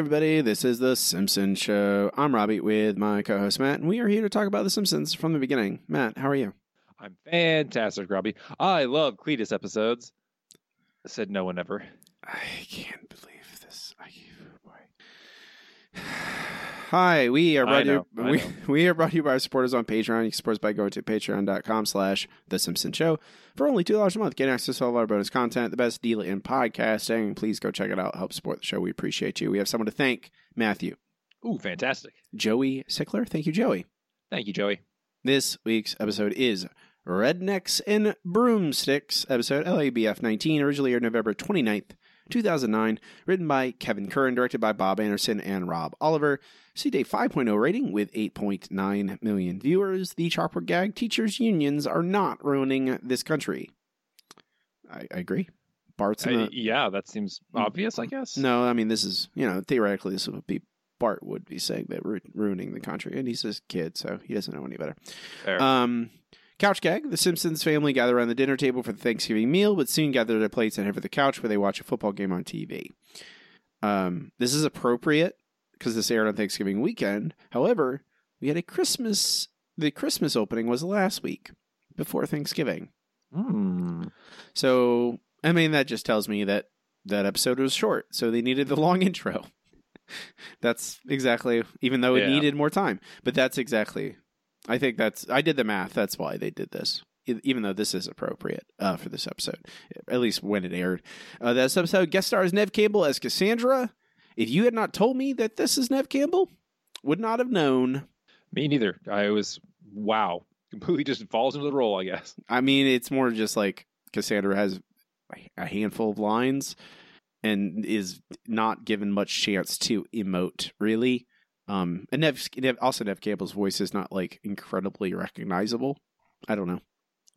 everybody. This is The Simpsons Show. I'm Robbie with my co host Matt, and we are here to talk about The Simpsons from the beginning. Matt, how are you? I'm fantastic, Robbie. I love Cletus episodes. Said no one ever. I can't believe this. I, boy. Hi, we are brought know, to I we, we are brought to you by our supporters on Patreon. You can support us by going to patreon.com slash The Simpsons Show for only $2 a month. Get access to all of our bonus content, the best deal in podcasting. Please go check it out. Help support the show. We appreciate you. We have someone to thank, Matthew. Ooh, fantastic. Joey Sickler. Thank you, Joey. Thank you, Joey. This week's episode is Rednecks and Broomsticks, episode LABF 19, originally aired November 29th, 2009, written by Kevin Curran, directed by Bob Anderson and Rob Oliver. Received a 5.0 rating with 8.9 million viewers. The Chopper Gag Teachers Unions are not ruining this country. I, I agree. Bart's the, yeah, that seems obvious, I guess. no, I mean this is you know theoretically this would be Bart would be saying that ru- ruining the country, and he's a kid, so he doesn't know any better. Fair. Um, couch gag: The Simpsons family gather around the dinner table for the Thanksgiving meal, but soon gather their plates and head for the couch where they watch a football game on TV. Um, this is appropriate because this aired on Thanksgiving weekend. However, we had a Christmas. The Christmas opening was last week before Thanksgiving. Hmm. So, I mean, that just tells me that that episode was short. So they needed the long intro. that's exactly, even though it Yeah. needed more time. But that's exactly, I think that's, I did the math. That's why they did this. Even though this is appropriate uh, for this episode, at least when it aired. Uh, this episode guest stars Neve Campbell as Cassandra. If you had not told me that this is Neve Campbell, would not have known. Me neither. I was, wow. Completely just falls into the role, I guess. I mean, it's more just like Cassandra has a handful of lines and is not given much chance to emote, really. Um, and Neve, Neve, also Neve Campbell's voice is not like incredibly recognizable. I don't know.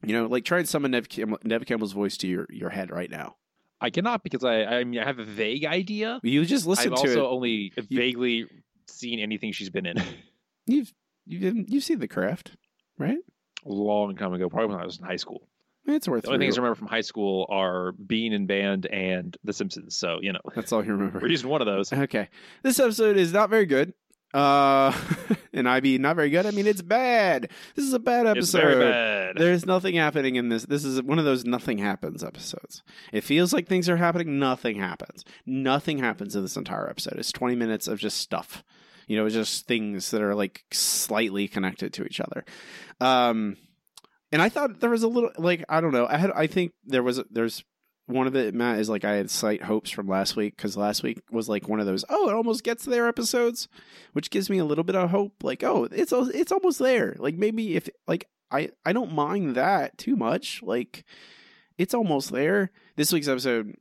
You know, like try and summon Neve, Campbell, Neve Campbell's voice to your, your head right now. I cannot because I, I mean, I have a vague idea. You just listen I've to also it. only vaguely seen anything she's been in You've you've you've seen the craft, right? A long time ago, probably when I was in high school. It's worth. The only things I remember from high school are being in band and The Simpsons. So, you know, That's all you remember. we're using one of those. Okay. This episode is not very good. Uh and I mean not very good. I mean it's bad. This is a bad episode. It's very bad. There's nothing happening in this. This is one of those nothing happens episodes. It feels like things are happening, nothing happens. Nothing happens in this entire episode. It's 20 minutes of just stuff. You know, just things that are like slightly connected to each other. Um and I thought there was a little like I don't know. I had I think there was there's one of it Matt is like I had slight hopes from last week cuz last week was like one of those oh it almost gets there episodes which gives me a little bit of hope like oh it's it's almost there. Like maybe if like I I don't mind that too much like it's almost there. This week's episode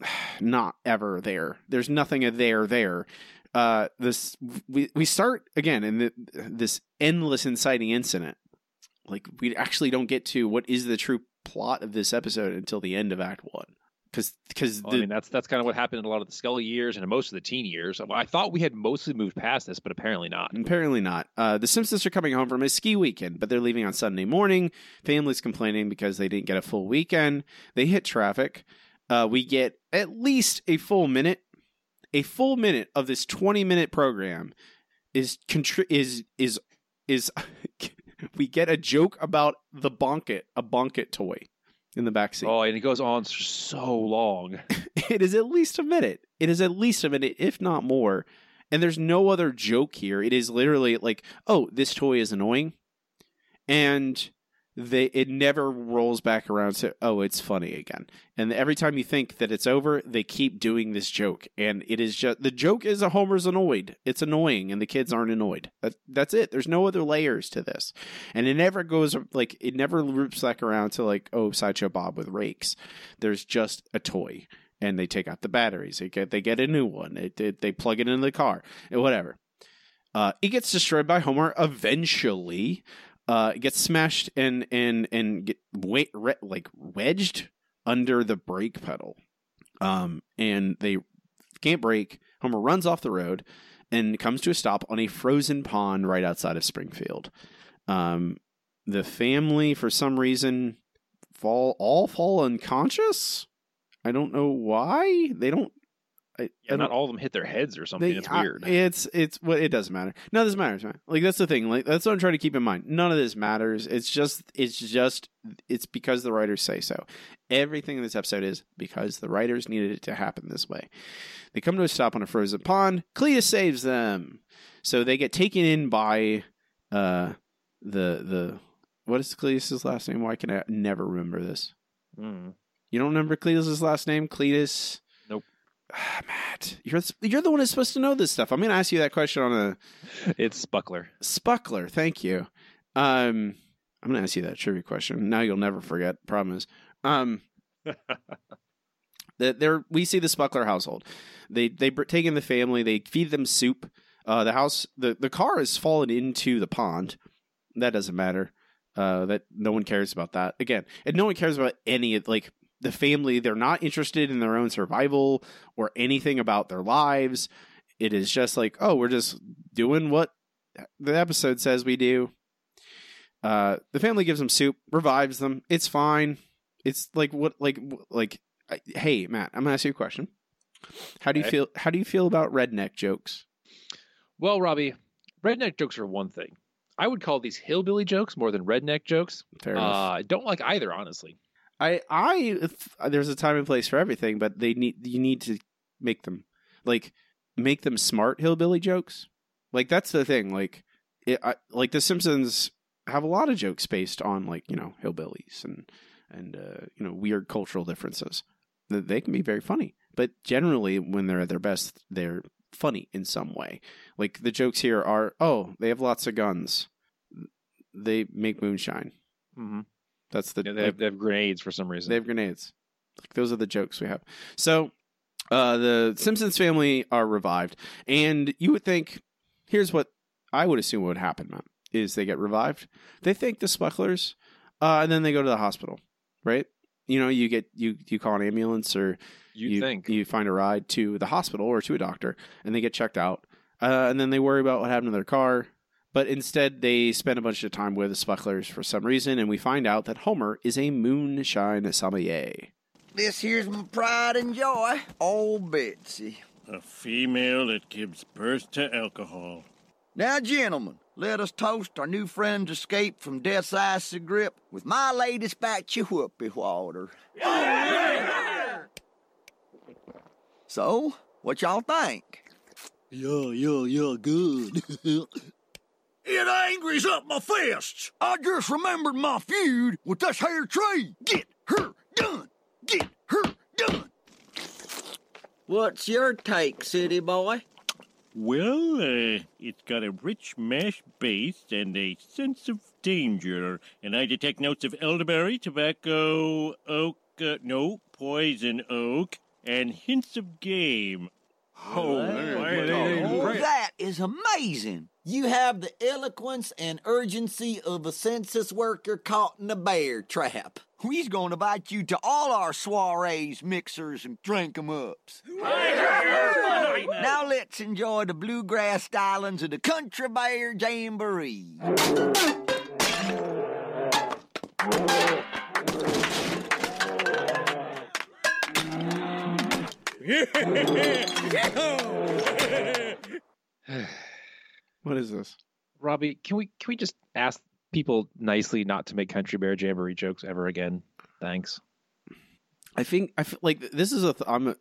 not ever there. There's nothing a there there. Uh this we we start again in the, this endless inciting incident. Like we actually don't get to what is the true plot of this episode until the end of act 1 cuz cuz Well, I mean, that's that's kind of what happened in a lot of the Scully years and in most of the teen years. I thought we had mostly moved past this, but apparently not. Apparently not. Uh, the Simpsons are coming home from a ski weekend, but they're leaving on Sunday morning. Family's complaining because they didn't get a full weekend. They hit traffic. Uh, we get at least a full minute. A full minute of this twenty-minute program is contri- is is is. we get a joke about the bonket, a bonket toy, in the backseat. Oh, and it goes on for so long. it is at least a minute. It is at least a minute, if not more. And there's no other joke here. It is literally like, oh, this toy is annoying. And they it never rolls back around to oh, it's funny again. And every time you think that it's over, they keep doing this joke. And it is just the joke is a Homer's annoyed. It's annoying and the kids aren't annoyed. That, that's it. There's no other layers to this. And it never goes like it never loops back around to like, oh, Sideshow Bob with rakes. There's just a toy and they take out the batteries. They get they get a new one. They they, they plug it in the car. Whatever. Uh, it gets destroyed by Homer eventually. Uh, gets smashed and and and get wait, re, like wedged under the brake pedal. Um, and they can't brake. Homer runs off the road and comes to a stop on a frozen pond right outside of Springfield. Um, the family, for some reason, fall all fall unconscious. I don't know why. They don't. I, I Yeah, not all of them hit their heads or something. they- it's I- weird. it's it's well, it doesn't matter. No, this matters, man. Like that's the thing. Like that's what I'm trying to keep in mind. None of this matters. It's just it's just it's because the writers say so. Everything in this episode is because the writers needed it to happen this way. They come to a stop on a frozen pond. Cletus saves them, so they get taken in by uh the the what is Cletus's last name? Why can I never remember this? Mm. You don't remember Cletus's last name? Cletus. Ah, Matt, you're you're the one who's supposed to know this stuff. I'm going to ask you that question on a It's Spuckler. Spuckler. Thank you. Um, I'm going to ask you that trivia question. Now you'll never forget. Promise. Um, that there we see the Spuckler household. They they take in the family. They feed them soup. Uh, the house the the car has fallen into the pond. That doesn't matter. Uh, that no one cares about that again, and no one cares about any like the family. They're not interested in their own survival or anything about their lives. It is just like, oh, we're just doing what the episode says we do. Uh, the family gives them soup, revives them. It's fine. It's like what, like, like. I, hey, Matt, I'm gonna ask you a question. How do you Okay. feel? How do you feel about redneck jokes? Well, Robbie, redneck jokes are one thing. I would call these hillbilly jokes more than redneck jokes. Fair Uh, enough. I don't like either, honestly. I, I, there's a time and place for everything, but they need you need to make them like make them smart hillbilly jokes. Like that's the thing. Like, it, I, like the Simpsons have a lot of jokes based on like you know hillbillies and and uh, you know weird cultural differences. They can be very funny, but generally when they're at their best, they're funny in some way. Like the jokes here are, oh, they have lots of guns. They make moonshine. Mm-hmm. That's the they, like, have, they have grenades for some reason. they have grenades. Like those are the jokes we have. So, uh, the Simpsons family are revived, and you would think, here's what I would assume would happen, Matt, is they get revived. They thank the Spucklers, uh, and then they go to the hospital, right? You know, you get you you call an ambulance or you, you think. you find a ride to the hospital or to a doctor, and they get checked out, uh, and then they worry about what happened to their car. But instead, they spend a bunch of time with the Spucklers for some reason, and we find out that Homer is a moonshine sommelier. This here's my pride and joy, old Betsy. A female that gives birth to alcohol. Now, gentlemen, let us toast our new friend's escape from death's icy grip with my latest batch of whoopee water. So, what y'all think? Yeah, yeah, yeah, good. It angries up my fists. I just remembered my feud with this hair tree. Get her done. Get her done. What's your take, city boy? well, uh, it's got a rich mash base and a sense of danger, and I detect notes of elderberry, tobacco, oak, uh, no, poison oak, and hints of game. Oh, man. that is amazing. You have the eloquence and urgency of a census worker caught in a bear trap. We's gonna invite you to all our soirees, mixers, and drink 'em ups. now let's enjoy the bluegrass stylings of the Country Bear Jamboree. What is this? Robbie, can we can we just ask people nicely not to make Country Bear Jamboree jokes ever again? Thanks. I think I feel like this is a. Th- I'm. A,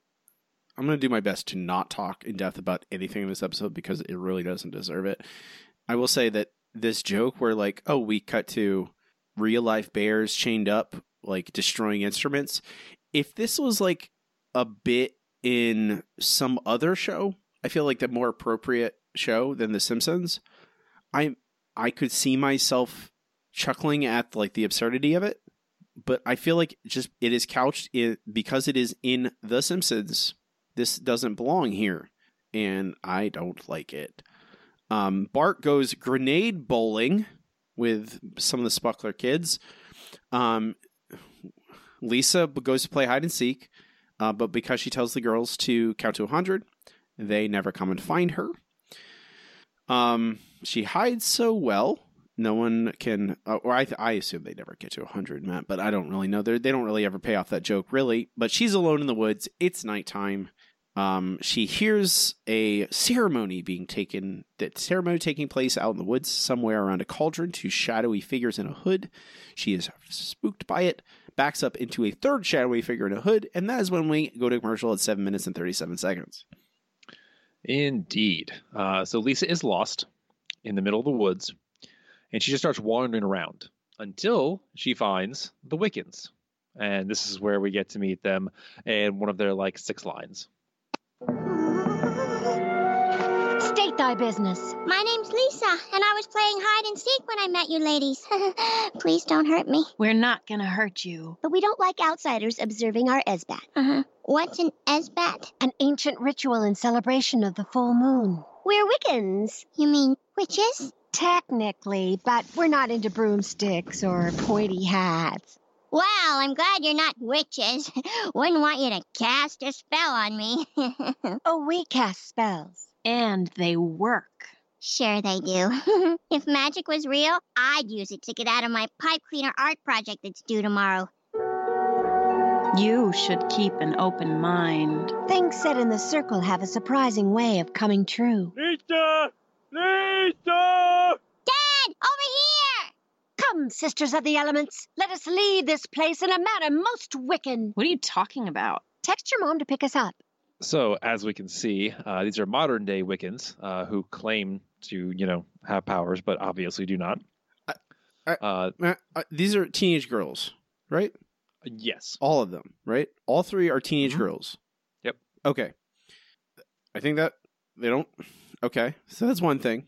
I'm going to do my best to not talk in depth about anything in this episode because it really doesn't deserve it. I will say that this joke where like, oh, we cut to real life bears chained up, like destroying instruments. If this was like a bit in some other show, I feel like the more appropriate show than The Simpsons. I I could see myself chuckling at like the absurdity of it but I feel like just it is couched in because it is in The Simpsons. This doesn't belong here, and I don't like it. Um, Bart goes grenade bowling with some of the Spuckler kids. Um, Lisa goes to play hide and seek, uh, but because she tells the girls to count to hundred, they never come and find her. Um, she hides so well no one can uh, or I, I assume they never get to 100 matt but i don't really know They're, they don't really ever pay off that joke really but she's alone in the woods it's nighttime Um, she hears a ceremony being taken, that ceremony taking place out in the woods somewhere around a cauldron. Two shadowy figures in a hood. She is spooked by it, backs up into a third shadowy figure in a hood, and that is when we go to commercial at seven minutes and thirty-seven seconds. Indeed. Uh, so Lisa is lost in the middle of the woods, and she just starts wandering around until she finds the Wiccans. And this is where we get to meet them and one of their like six lines. Thy business. My name's Lisa, and I was playing hide and seek when I met you ladies. Please don't hurt me. We're not gonna hurt you. But we don't like outsiders observing our Esbat. Uh-huh. What's an Esbat? An ancient ritual in celebration of the full moon. We're Wiccans. You mean witches? Technically, but we're not into broomsticks or pointy hats. Well, I'm glad you're not witches. Wouldn't want you to cast a spell on me. oh, we cast spells. And they work. Sure they do. if magic was real, I'd use it to get out of my pipe cleaner art project that's due tomorrow. You should keep an open mind. Things said in the circle have a surprising way of coming true. Lisa! Lisa! Dad! Over here! Come, sisters of the elements, let us leave this place in a manner most wicked. What are you talking about? Text your mom to pick us up. So, as we can see, uh, these are modern day Wiccans uh, who claim to, you know, have powers, but obviously do not. I- I- uh, Uh, uh, these are teenage girls, right? yes. All of them, right? All three are teenage Mhm. girls. Yep. Okay. I think that they don't. Okay, so that's one thing,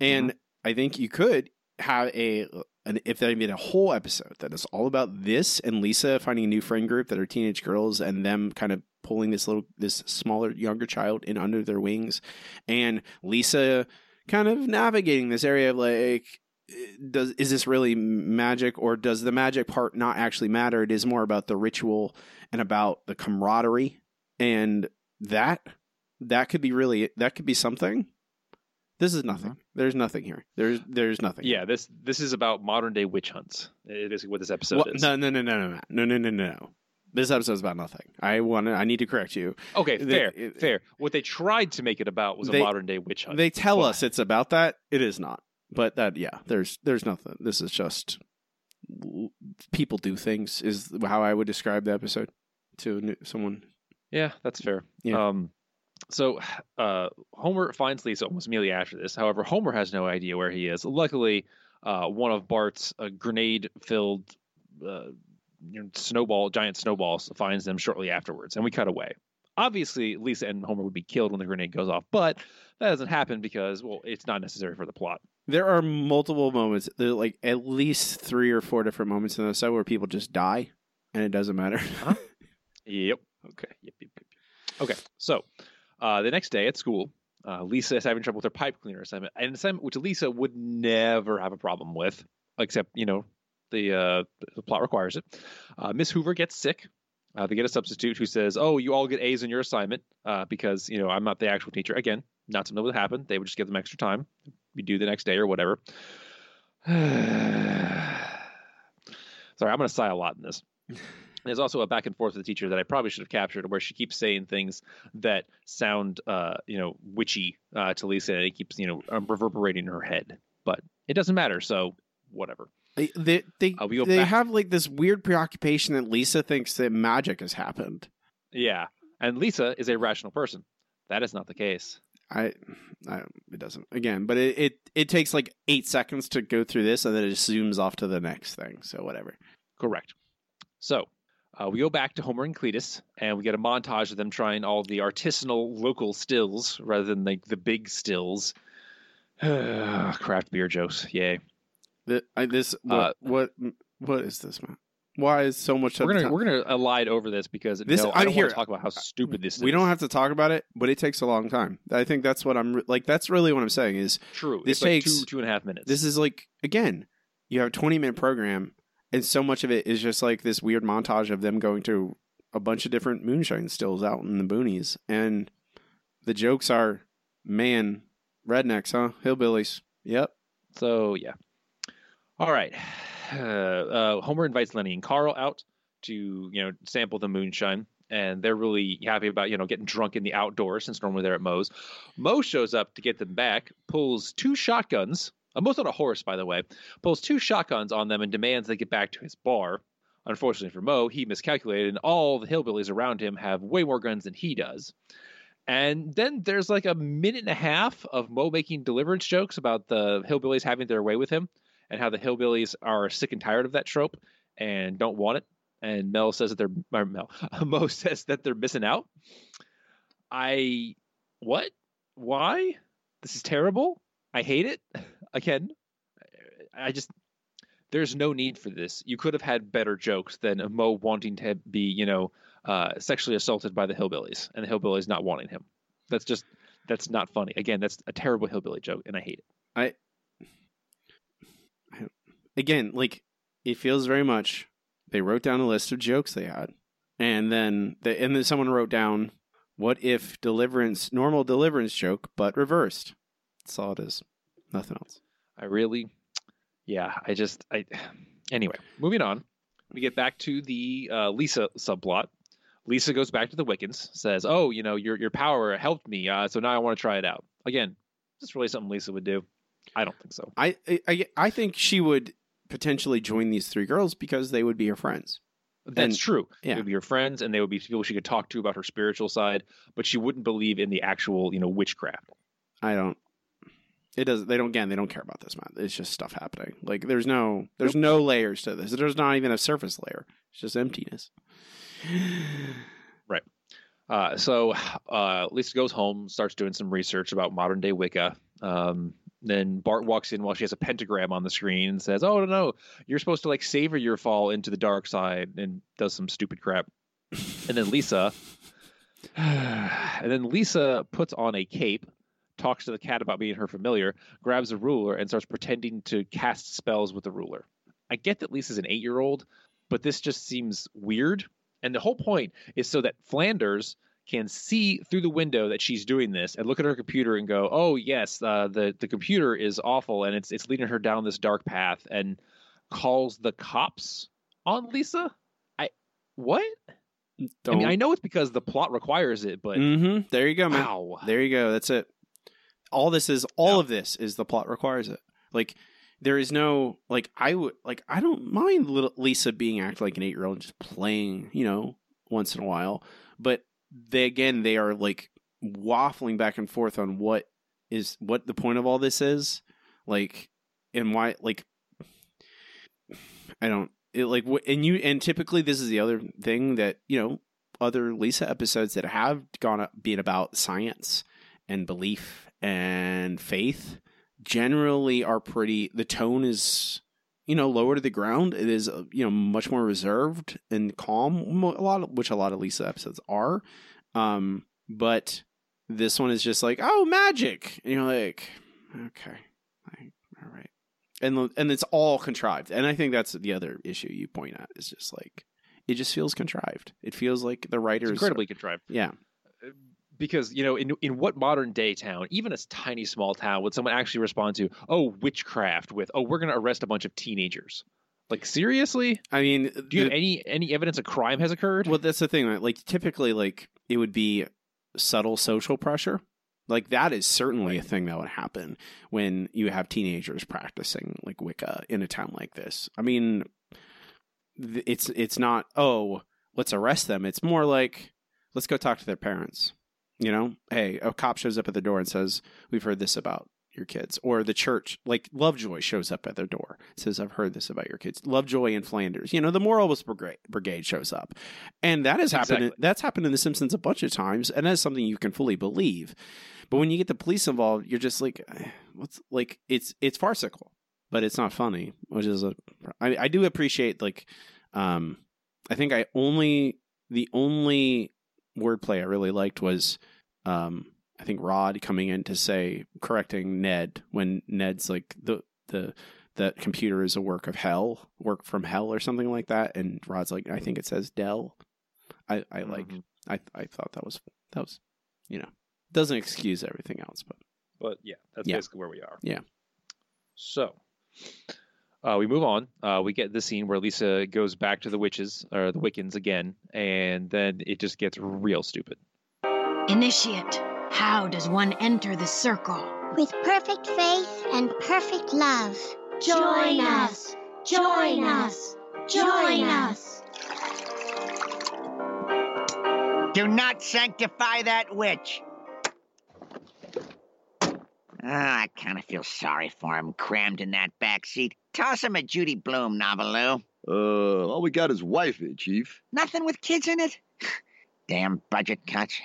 and Mm-hmm. I think you could have a an, if they made a whole episode that is all about this and Lisa finding a new friend group that are teenage girls and them kind of pulling this little this smaller younger child in under their wings, and Lisa kind of navigating this area of like does is this really magic or does the magic part not actually matter? It is more about the ritual and about the camaraderie. And that that could be really that could be something this is nothing. There's nothing here. There's there's nothing Yeah, this this is about modern day witch hunts. It is what this episode Well, is. no no no no no no no no no no. This episode's about nothing. I want i need to correct you. Okay, They- fair, it- fair. What they tried to make it about was They- a modern day witch hunt. they tell But- us it's about that. It is not. But that yeah there's there's nothing. This is just people do things is how i would describe the episode to someone. Yeah, that's fair. Yeah. Um, so uh, Homer finds Lisa almost immediately after this. However, Homer has no idea where he is. Luckily, uh, one of Bart's uh, grenade-filled uh, snowball, giant snowballs, finds them shortly afterwards, and we cut away. Obviously, Lisa and Homer would be killed when the grenade goes off, but that doesn't happen because, well, it's not necessary for the plot. There are multiple moments, there are like at least three or four different moments in the show where people just die, and it doesn't matter. Yep. Okay. Yep. Yep. yep. Okay. So uh, the next day at school, uh, Lisa is having trouble with her pipe cleaner assignment, an assignment which Lisa would never have a problem with, except you know the uh, the plot requires it. Uh, Miss Hoover gets sick. Uh, they get a substitute who says, "Oh, you all get A's in your assignment uh, because you know I'm not the actual teacher." Again, not something that would happen. They would just give them extra time. We do the next day or whatever. Sorry, I'm going to sigh a lot in this. There's also a back and forth with the teacher that I probably should have captured, where she keeps saying things that sound, uh, you know, witchy uh, to Lisa. And it keeps, you know, um, reverberating in her head, but it doesn't matter. So whatever. they they they, Uh, they back- have like this weird preoccupation that Lisa thinks that magic has happened. Yeah, and Lisa is a rational person. That is not the case. I, I it doesn't again, but it, it it takes like eight seconds to go through this, and then it just zooms off to the next thing. So whatever. Correct. So uh, we go back to Homer and Cletus, and we get a montage of them trying all the artisanal local stills rather than like the big stills. Craft beer jokes, yay! The, I, this what, Uh, what what is this man? Why is so much? We're gonna we're gonna elide over this because This- no, I I don't to talk about how stupid this is. we don't have to talk about it, but it takes a long time. I think that's what I'm like. That's really what I'm saying is True. this it's like takes- two two and a half minutes. this is like again, you have a 20 minute program, and so much of it is just like this weird montage of them going to a bunch of different moonshine stills out in the boonies, and the jokes are, man, rednecks, huh? Hillbillies. Yep. So yeah. All right. Uh, uh, Homer invites Lenny and Carl out to you know sample the moonshine, and they're really happy about you know getting drunk in the outdoors since normally they're at Moe's. Moe shows up to get them back, pulls two shotguns. Moe's on a horse, by the way. Pulls two shotguns on them and demands they get back to his bar. Unfortunately for Moe, he miscalculated, and all the hillbillies around him have way more guns than he does. And then there's like a minute and a half of Moe making deliverance jokes about the hillbillies having their way with him and how the hillbillies are sick and tired of that trope and don't want it. And Mel says that they're Mel Moe says that they're missing out. I what? Why? This is terrible. I hate it. Again, I just there's no need for this. You could have had better jokes than Moe wanting to be, you know, uh, sexually assaulted by the hillbillies and the hillbillies not wanting him. That's just that's not funny. Again, that's a terrible hillbilly joke, and I hate it. I, I again, like it feels very much. They wrote down a list of jokes they had, and then the, and then someone wrote down, "What if deliverance, normal deliverance joke, but reversed?" That's all it is. Nothing else. I really, yeah, I just, I. Anyway, moving on. We get back to the uh, Lisa subplot. Lisa goes back to the Wiccans, says, "Oh, you know, your your power helped me, uh, so now I want to try it out again." Is really something Lisa would do? I don't think so. I, I I think she would potentially join these three girls because they would be her friends. That's And- true. yeah. They would be her friends, and they would be people she could talk to about her spiritual side. But she wouldn't believe in the actual, you know, witchcraft. I don't. It does. They don't. Again, they don't care about this, man. It's just stuff happening. Like there's no, there's no layers to this. There's not even a surface layer. It's just emptiness. Right. Uh, so uh, Lisa goes home, starts doing some research about modern day Wicca. Um, then Bart walks in while she has a pentagram on the screen and says, "Oh no, no, you're supposed to like savor your fall into the dark side," and does some stupid crap. And then Lisa, and then Lisa puts on a cape, talks to the cat about being her familiar, grabs a ruler, and starts pretending to cast spells with the ruler. I get that Lisa's an eight-year-old, but this just seems weird. And the whole point is so that Flanders can see through the window that she's doing this and look at her computer and go, "Oh yes, uh, the the computer is awful and it's it's leading her down this dark path," and calls the cops on Lisa. I what? I mean, I know it's because the plot requires it, but Mm-hmm. There you go, man. wow, There you go. That's it. All this is all Yeah. of this is the plot requires it. Like there is no like I would like I don't mind little Lisa being act like an eight year old and just playing, you know, once in a while. But they again they are like waffling back and forth on what is what the point of all this is, like and why like I don't it like what and you and typically this is the other thing that you know other Lisa episodes that have gone up being about science and belief and faith generally are pretty the tone is you know lower to the ground. It is uh, you know much more reserved and calm a lot of, which a lot of Lisa episodes are. Um but this one is just like oh magic! And you're like okay like, all right. And and it's all contrived. And i think that's the other issue you point out is just like it just feels contrived. It feels like the writers it's incredibly contrived. yeah because you know in in what modern day town even a tiny small town would someone actually respond to oh witchcraft with oh we're going to arrest a bunch of teenagers like seriously i mean do you the- have any any evidence a crime has occurred Well, that's the thing. Right? Like typically, like it would be subtle social pressure. Like that is certainly a thing that would happen when you have teenagers practicing like Wicca in a town like this. I mean, it's it's not oh let's arrest them. It's more like let's go talk to their parents. You know, hey, a cop shows up at the door and says we've heard this about your kids, or the church like Lovejoy shows up at their door says I've heard this about your kids. Lovejoy in Flanders. You know, the Moralist Brigade, brigade shows up, and that has happened. Exactly. That's happened in The Simpsons a bunch of times, and that's something you can fully believe. But when you get the police involved, you're just like, eh, what's like it's it's farcical, but it's not funny, which is a. I, I do appreciate like, um, I think I only the only wordplay I really liked was, um, I think Rod coming in to say correcting Ned when Ned's like the the that computer is a work of hell, work from hell or something like that, and Rod's like, I think it says Dell. I I like Mhm. I I thought that was that was you know doesn't excuse everything else, but but yeah that's Yeah. basically where we are Yeah. so Uh, we move on. Uh, we get the scene where Lisa goes back to the witches or the Wiccans again, and then it just gets real stupid. Initiate, how does one enter the circle? With perfect faith and perfect love. Join us. Join us. Join us. Do not sanctify that witch. Ah, I kind of feel sorry for him, crammed in that back seat. Toss him a Judy Blume novel, Uh, all we got is wifey, Chief. Nothing with kids in it? Damn budget cuts.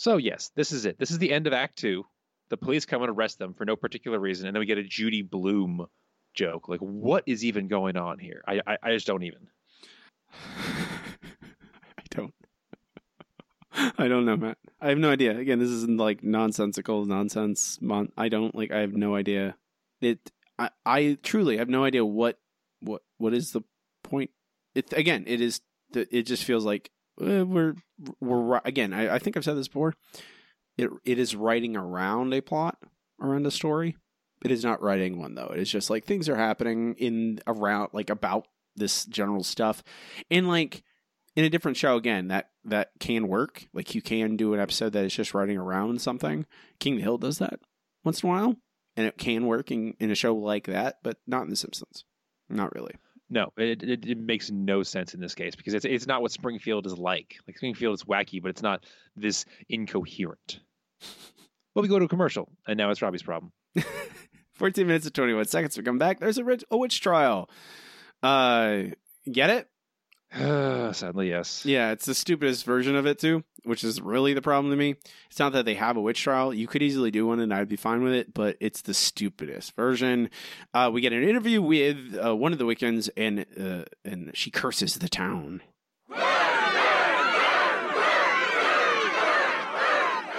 So yes, this is it. This is the end of Act Two. The police come and arrest them for no particular reason, and then we get a Judy Blume joke. Like, what is even going on here? I I, I just don't even. I don't. I don't know, Matt. I have no idea. Again, this is like nonsensical nonsense. Mon- I don't like. I have no idea. It. I. I truly have no idea what. What. What is the point? It again. It is. It just feels like uh, we're we're again. I, I think I've said this before. It it is writing around a plot around a story. It is not writing one though. It is just like things are happening in around like about this general stuff, and like in a different show again that that can work. Like you can do an episode that is just writing around something. King of the Hill does that once in a while, and it can work in, in a show like that, but not in The Simpsons. Not really. No, it, it, it makes no sense in this case because it's it's not what Springfield is like. Like Springfield is wacky, but it's not this incoherent. But we go to a commercial, and now it's Robbie's problem. 14 minutes and 21 seconds We come back. There's a, rich, a witch trial. Uh, get it? Sadly, yes. Yeah, it's the stupidest version of it too, which is really the problem to me. It's not that they have a witch trial; you could easily do one, and I'd be fine with it. But it's the stupidest version. Uh, we get an interview with uh, one of the Wiccans, and uh, and she curses the town.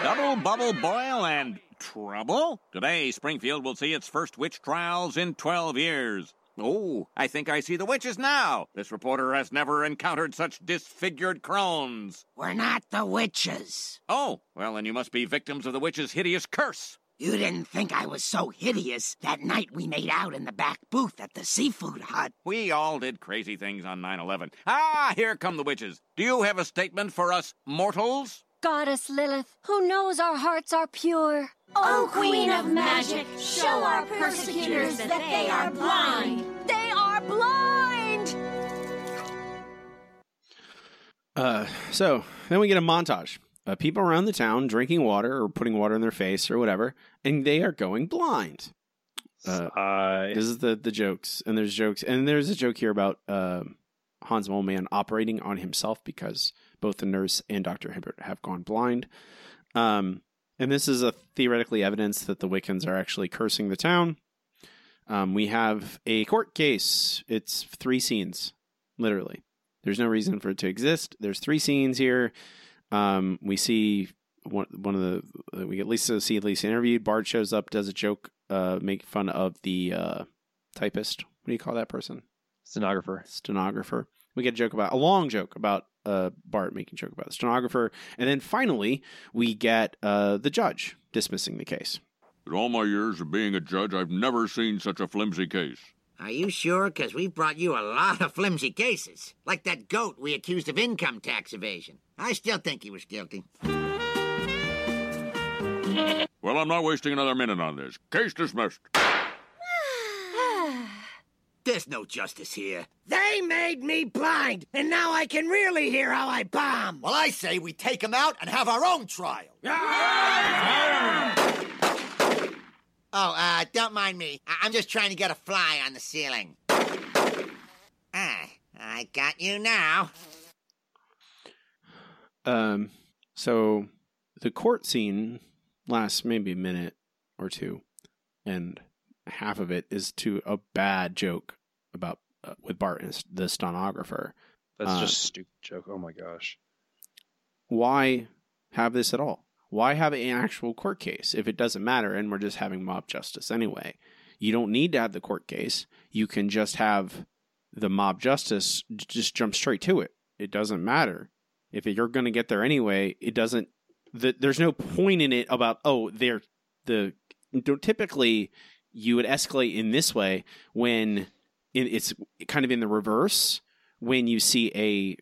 Double, bubble, boil, and trouble? Today, Springfield will see its first witch trials in 12 years. Oh, I think I see the witches now. This reporter has never encountered such disfigured crones. We're not the witches. Oh, well, then you must be victims of the witch's hideous curse. You didn't think I was so hideous that night we made out in the back booth at the seafood hut. We all did crazy things on 9 11. Ah, here come the witches. Do you have a statement for us mortals? Goddess Lilith, who knows our hearts are pure. O Queen of Magic, show our persecutors that they are blind. They are blind! Uh, so then we get a montage. Uh, people around the town drinking water or putting water in their face or whatever, and they are going blind. Uh, Uh, this is the the jokes, and there's jokes, and there's a joke here about uh, Hans Moleman operating on himself because both the nurse and Doctor Hibbert have gone blind. Um, and this is a theoretically evidence that the Wiccans are actually cursing the town. Um, we have a court case. It's three scenes, literally. There's no reason for it to exist. There's three scenes here. Um, we see one one of the we at least see Lisa interviewed. Bart shows up, does a joke, uh, make fun of the uh, typist. What do you call that person? stenographer. Stenographer. We get a joke about a long joke about uh, Bart making a joke about the stenographer, and then finally we get uh, the judge dismissing the case. In all my years of being a judge, I've never seen such a flimsy case. Are you sure? Because we've brought you a lot of flimsy cases. Like that goat we accused of income tax evasion. I still think he was guilty. Well, I'm not wasting another minute on this. Case dismissed. There's no justice here. They made me blind, and now I can really hear how I bomb. Well, I say we take him out and have our own trial. Oh, uh, don't mind me. I- I'm just trying to get a fly on the ceiling. Ah, I got you now. Um, so the court scene lasts maybe a minute or two, and half of it is to a bad joke about uh, with Bart and the stenographer. That's Uh, just a stupid joke. Oh my gosh. Why have this at all? Why have an actual court case if it doesn't matter and we're just having mob justice anyway? You don't need to have the court case. You can just have the mob justice just jump straight to it. It doesn't matter. If you're going to get there anyway, it doesn't the, there's no point in it about oh, they're the don't typically you would escalate in this way when it, it's kind of in the reverse when you see a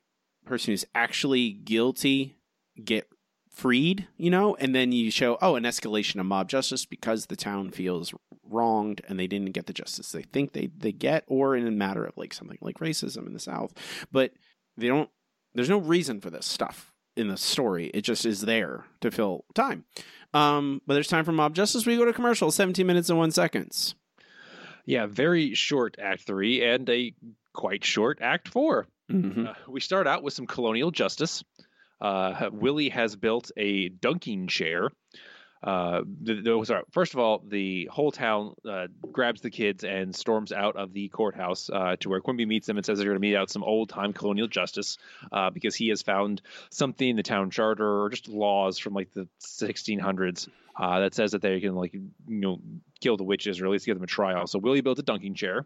person who's actually guilty get freed, you know, and then you show oh an escalation of mob justice because the town feels wronged and they didn't get the justice they think they they get, or in a matter of like something like racism in the South, but they don't. There's no reason for this stuff in the story. It just is there to fill time. Um, but there's time for mob justice. We go to commercial. 17 minutes and one seconds. Yeah, very short Act Three and a quite short Act 4 Mhm. Uh, we start out with some colonial justice. Uh, Willie has built a dunking chair. Uh, the, the, sorry, first of all, the whole town uh, grabs the kids and storms out of the courthouse uh, to where Quimby meets them and says they're going to meet out some old time colonial justice uh, because he has found something in the town charter or just laws from like the 1600s uh, that says that they can like you know kill the witches or at least give them a trial. So Willie builds a dunking chair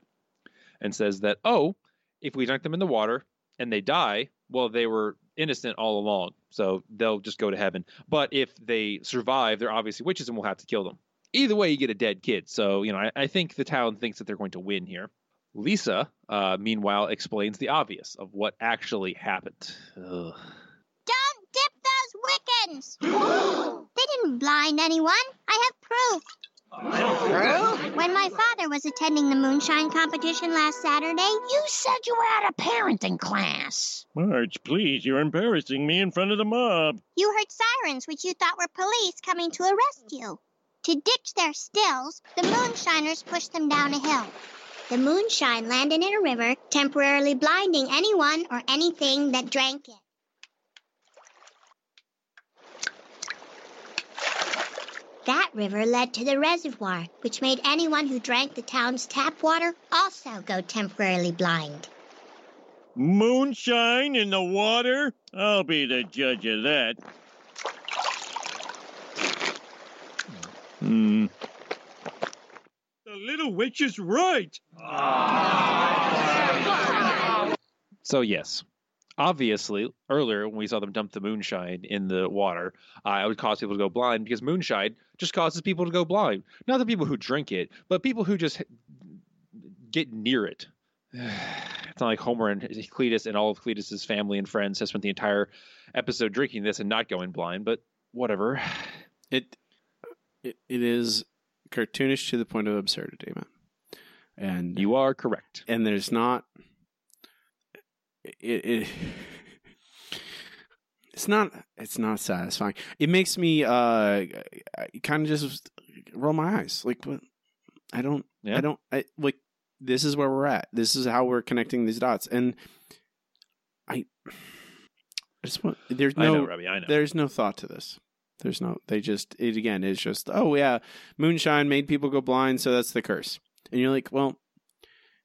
and says that oh, if we dunk them in the water and they die, well, they were innocent all along, so they'll just go to heaven. But if they survive, they're obviously witches, and we'll have to kill them. Either way, you get a dead kid. So you know, I, I think the town thinks that they're going to win here. Lisa, uh, meanwhile, explains the obvious of what actually happened. Ugh. Don't dip those Wiccans! they didn't blind anyone. I have proof. When my father was attending the moonshine competition last Saturday, You said you were at a parenting class. Marge, please, you're embarrassing me in front of the mob. you heard sirens which you thought were police coming to arrest you. To ditch their stills, the moonshiners pushed them down a hill. The moonshine landed in a river, temporarily blinding anyone or anything that drank it. That river led to the reservoir, which made anyone who drank the town's tap water also go temporarily blind. Moonshine in the water? I'll be the judge of that. Hmm. The little witch is right. So yes, obviously, earlier when we saw them dump the moonshine in the water, uh, it would cause people to go blind because moonshine just causes people to go blind. Not the people who drink it, but people who just get near it. It's not like Homer and Cletus and all of Cletus's family and friends have spent the entire episode drinking this and not going blind, but whatever. It, it it is cartoonish to the point of absurdity, man. And You are correct. and there's not it, it it's not it's not satisfying. It makes me uh kind of just roll my eyes. Like what I don't Yeah. I don't I like this is where we're at. This is how we're connecting these dots and I I just want there's I no know, Robbie. I know. there's no thought to this. There's no. They just it again is just oh yeah, moonshine made people go blind, so that's the curse. And you're like, well,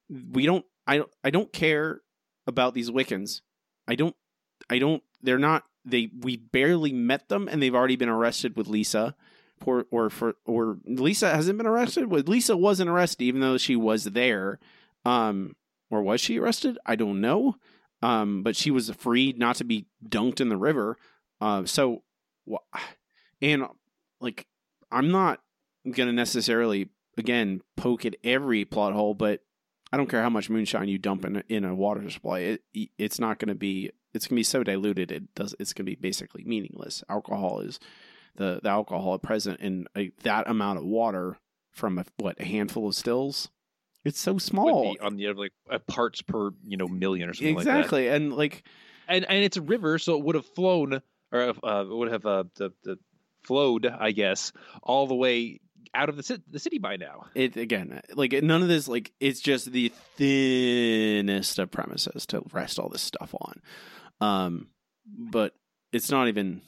we don't. I don't. I don't care about these Wiccans. I don't. I don't. They're not. They. We barely met them, and they've already been arrested with Lisa. For or for or Lisa hasn't been arrested. Lisa wasn't arrested, even though she was there. Um, or was she arrested? I don't know. Um, but she was freed not to be dunked in the river. Uh, so, and like, I'm not gonna necessarily again poke at every plot hole, but I don't care how much moonshine you dump in a, in a water supply. It it's not gonna be. It's gonna be so diluted. It does. It's gonna be basically meaningless. Alcohol is the the alcohol present in a, that amount of water from a, what a handful of stills. It's so small. be on the other like parts per you know million or something like that. Exactly, and like and and it's a river, so it would have flown or uh, it would have uh, the, the flowed, I guess, all the way out of the ci- the city by now. it again like none of this like it's just the thinnest of premises to rest all this stuff on um but it's not even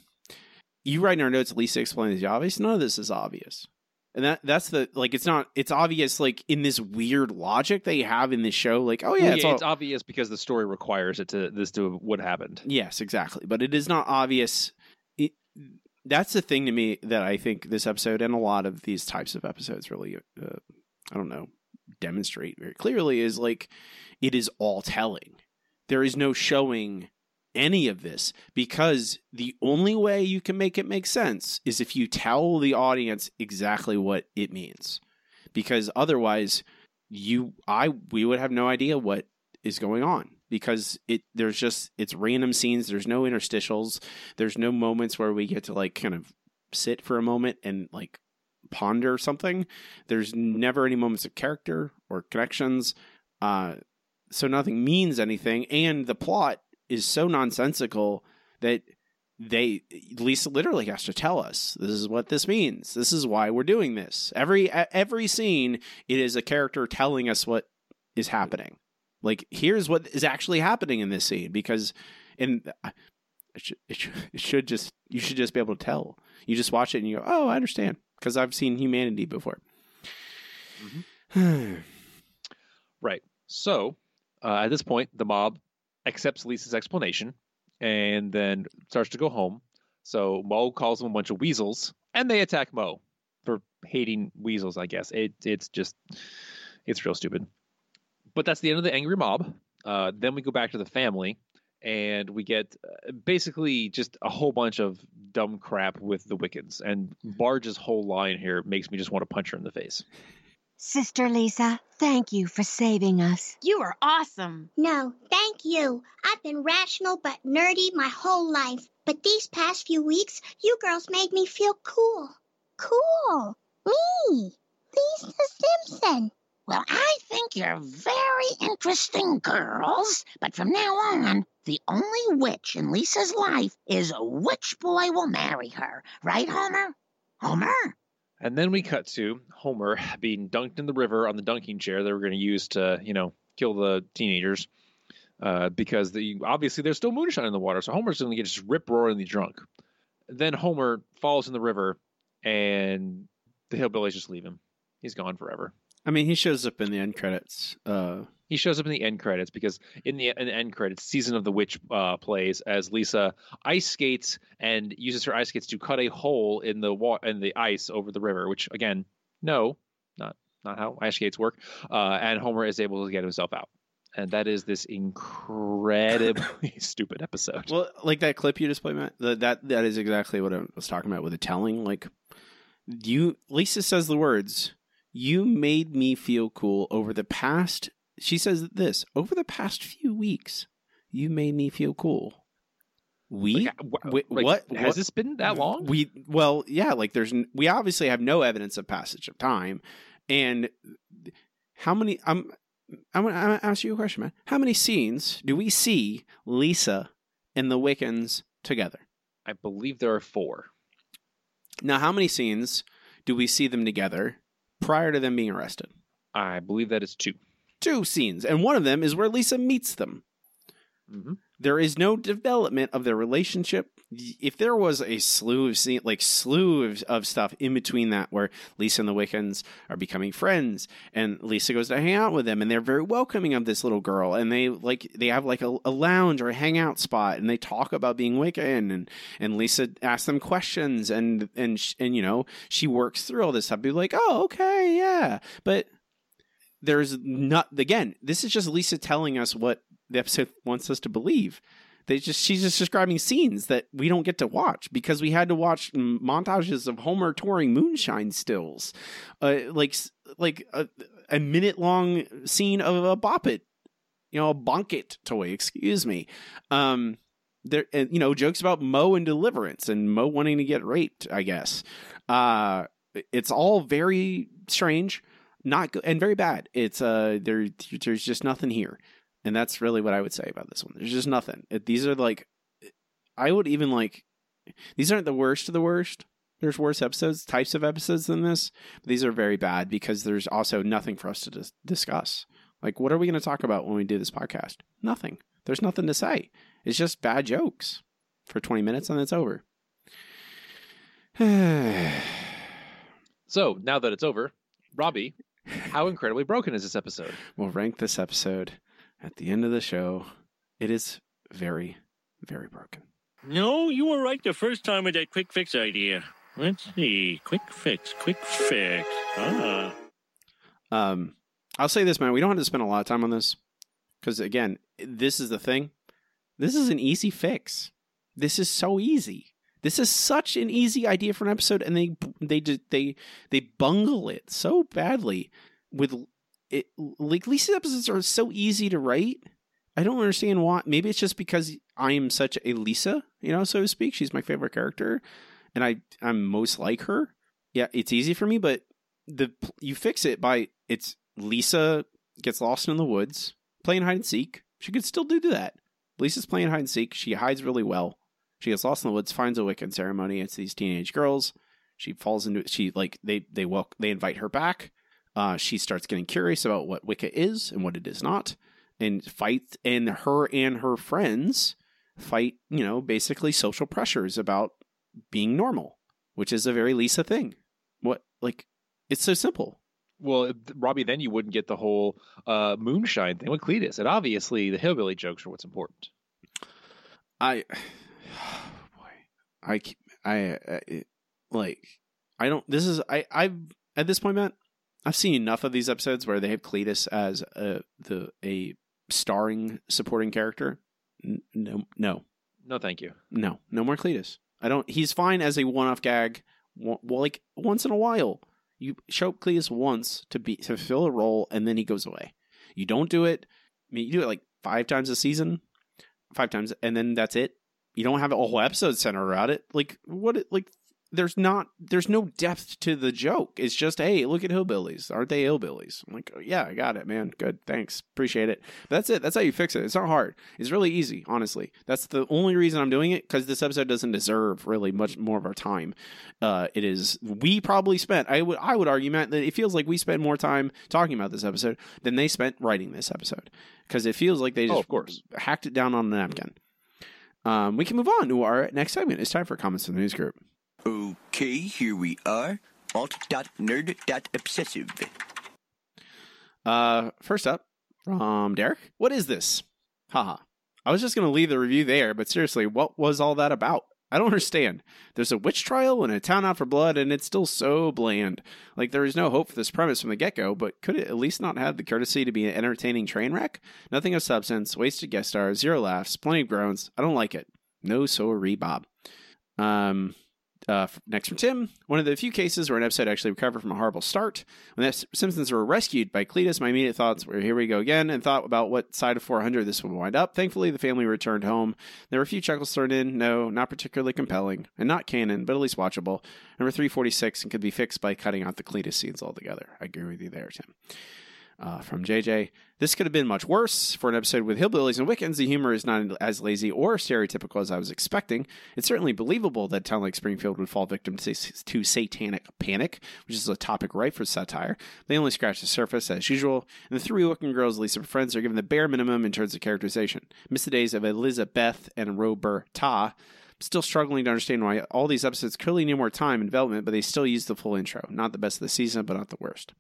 you write in our notes lisa explains the obvious none of this is obvious and that that's the like it's not it's obvious like in this weird logic they have in this show like oh yeah, Well, it's, all, it's obvious because the story requires it to this to what happened. Yes, exactly. But it is not obvious. It, that's the thing to me that I think this episode and a lot of these types of episodes really, uh, I don't know, demonstrate very clearly is like it is all telling. There is no showing any of this because the only way you can make it make sense is if you tell the audience exactly what it means. Because otherwise, you I we would have no idea what is going on because it there's just it's random scenes. There's no interstitials. There's no moments where we get to like kind of sit for a moment and like ponder something. There's never any moments of character or connections. Uh, so nothing means anything, and the plot is so nonsensical that they Lisa literally has to tell us this is what this means. This is why we're doing this. Every every scene, it is a character telling us what is happening. Like here's what is actually happening in this scene because in it should, it should, it should just you should just be able to tell. You just watch it and you go, "Oh, I understand," because I've seen humanity before. Mm-hmm. right. So, uh, at this point, the mob accepts Lisa's explanation and then starts to go home. So Moe calls them a bunch of weasels, and they attack Moe for hating weasels. I guess it it's just it's real stupid. But that's the end of the angry mob. Uh, then we go back to the family, and we get uh, basically just a whole bunch of dumb crap with the Wiccans. And Marge's whole line here makes me just want to punch her in the face. Sister Lisa, thank you for saving us. You are awesome. No, thank you. I've been rational but nerdy my whole life. But these past few weeks, you girls made me feel cool. Cool. Me. Lisa Simpson. Well, I think you're very interesting girls, but from now on, the only witch in Lisa's life is which boy will marry her. Right, Homer? Homer? And then we cut to Homer being dunked in the river on the dunking chair they were going to use to, you know, kill the teenagers. Uh, because the obviously there's still moonshine in the water, so Homer's going to get just rip roaringly drunk. Then Homer falls in the river, and the hillbillies just leave him. He's gone forever. I mean, he shows up in the end credits. Uh, he shows up in the end credits because in the, in the end credits, season of the witch uh, plays as Lisa ice skates and uses her ice skates to cut a hole in the wa- in the ice over the river. Which again, no, not not how ice skates work. Uh, and Homer is able to get himself out. And that is this incredibly stupid episode. Well, like that clip you just played, Matt. The, that that is exactly what I was talking about with the telling. Like you, Lisa says the words you made me feel cool over the past she says this over the past few weeks you made me feel cool. We, Like, uh, we- like, what? has what- this been that long? we well yeah like there's we obviously have no evidence of passage of time. And how many i'm i'm gonna, I'm gonna ask you a question man. How many scenes do we see lisa and the wiccans together? I believe there are four. now how many scenes do we see them together prior to them being arrested I believe that is two. two scenes, and one of them is where Lisa meets them. Mhm. There is no development of their relationship. If there was a slew of scene, like slew of, of stuff in between that, where Lisa and the Wiccans are becoming friends, and Lisa goes to hang out with them, and they're very welcoming of this little girl, and they like they have like a, a lounge or a hangout spot, and they talk about being Wiccan, and and Lisa asks them questions, and and sh- and you know she works through all this stuff. Be like, oh okay, yeah, but there's not again this is just lisa telling us what the episode wants us to believe they just she's just describing scenes that we don't get to watch because we had to watch montages of homer touring moonshine stills uh, like like a, a minute long scene of a bop it you know a bonk it toy excuse me um there and you know jokes about Moe and deliverance and Moe wanting to get raped i guess uh it's all very strange not good and very bad. It's uh there there's just nothing here. And that's really what I would say about this one. There's just nothing. These are like I would even like these aren't the worst of the worst. There's worse episodes, types of episodes than this. But these are very bad because there's also nothing for us to dis- discuss. Like what are we going to talk about when we do this podcast? Nothing. There's nothing to say. It's just bad jokes for 20 minutes and it's over. So now that it's over, Robbie, how incredibly broken is this episode? We'll rank this episode at the end of the show. It is very, very broken. No, you were right the first time with that quick fix idea. Let's see. Quick fix, quick fix. Ah. Um, I'll say this, man. We don't have to spend a lot of time on this because, again, this is the thing. This is an easy fix. This is so easy. This is such an easy idea for an episode, and they they just they they bungle it so badly with it like Lisa's episodes are so easy to write. I don't understand why. Maybe it's just because I am such a Lisa, you know, so to speak. She's my favorite character, and I I'm most like her. Yeah, it's easy for me, but the you fix it by it's Lisa gets lost in the woods playing hide and seek. She could still do that. Lisa's playing hide and seek. She hides really well. She gets lost in the woods, finds a Wiccan ceremony. It's these teenage girls. She falls into it. she like they they welcome they invite her back. Uh, she starts getting curious about what Wicca is and what it is not, and fight. And her and her friends fight. You know, basically social pressures about being normal, which is a very Lisa thing. What like it's so simple. Well, Robbie, then you wouldn't get the whole uh, moonshine thing with Cletus, and obviously the hillbilly jokes are what's important. I, boy, I, I, I, like, I don't. This is I, I've at this point, Matt, I've seen enough of these episodes where they have Cletus as a the a starring supporting character. N- No, no, No, thank you. no, no more Cletus. I don't. He's fine as a one-off gag. Like once in a while, you show up Cletus once to be to fill a role, and then he goes away. You don't do it. I mean, you do it like five times a season, five times, and then that's it. You don't have a whole episode centered around it. Like what? Like there's not. There's no depth to the joke. It's just hey, look at hillbillies. Aren't they hillbillies? I'm like, yeah, I got it, man. Good, thanks, appreciate it. But that's it. That's how you fix it. It's not hard. It's really easy, honestly. That's the only reason I'm doing it because this episode doesn't deserve really much more of our time. Uh, it is we probably spent. I would I would argue, Matt, that it feels like we spent more time talking about this episode than they spent writing this episode because it feels like they just Oh, of course. hacked it down on the napkin. Um, we can move on to our next segment. It's time for comments from the news group. Okay, here we are. Alt.nerd.obsessive. Uh, first up from Derek. What is this? Haha. I was just going to leave the review there, but seriously, what was all that about? I don't understand. There's a witch trial and a town out for blood, and it's still so bland. Like, there is no hope for this premise from the get go, but could it at least not have the courtesy to be an entertaining train wreck? Nothing of substance, wasted guest stars, zero laughs, plenty of groans. I don't like it. No sorry, Bob. Um, uh, next from Tim, one of the few cases where an episode actually recovered from a horrible start. When the Simpsons were rescued by Cletus, my immediate thoughts were, here we go again, and thought about what side of 400 this would wind up. Thankfully, the family returned home. There were a few chuckles thrown in. No, not particularly compelling, and not canon, but at least watchable. Number 346, and could be fixed by cutting out the Cletus scenes altogether. I agree with you there, Tim. Uh, from JJ. This could have been much worse. For an episode with hillbillies and Wiccans, the humor is not as lazy or stereotypical as I was expecting. It's certainly believable that a town like Springfield would fall victim to, to satanic panic, which is a topic ripe for satire. They only scratch the surface, as usual, and the three Wiccan girls Lisa friends, are given the bare minimum in terms of characterization. Miss the days of Elizabeth and Roberta. Still struggling to understand why all these episodes clearly need more time and development, but they still use the full intro. Not the best of the season, but not the worst.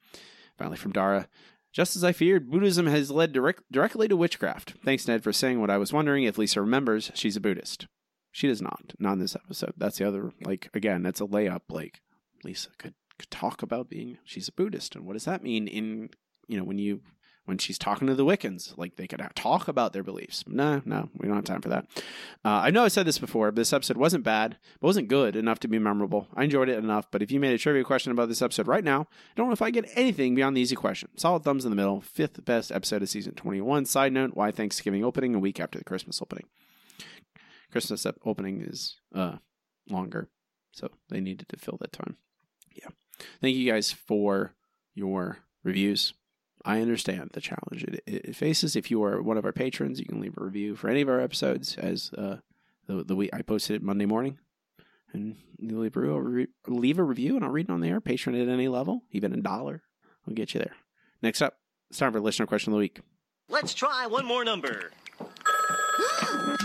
Finally, from Dara. Just as I feared, Buddhism has led direct, directly to witchcraft. Thanks, Ned, for saying what I was wondering if Lisa remembers she's a Buddhist. She does not. Not in this episode. That's the other, like, again, that's a layup. Like, Lisa could, could talk about being, she's a Buddhist. And what does that mean in, you know, when you, when she's talking to the Wiccans? Like, they could talk about their beliefs. No, no, we don't have time for that. Uh, I know I said this before, but this episode wasn't bad, but wasn't good enough to be memorable. I enjoyed it enough, but if you made a trivia question about this episode right now, I don't know if I get anything beyond the easy question. Solid thumbs in the middle. Fifth best episode of season 21. Side note, why Thanksgiving opening a week after the Christmas opening? Christmas opening is uh, longer, so they needed to fill that time. Yeah. Thank you guys for your reviews. I understand the challenge it, it faces. If you are one of our patrons, you can leave a review for any of our episodes. As uh, the the week I posted it Monday morning, and you leave a, re- leave a review, and I'll read it on the air. Patron at any level, even a dollar, I'll get you there. Next up, it's time for listener question of the week. Let's try one more number.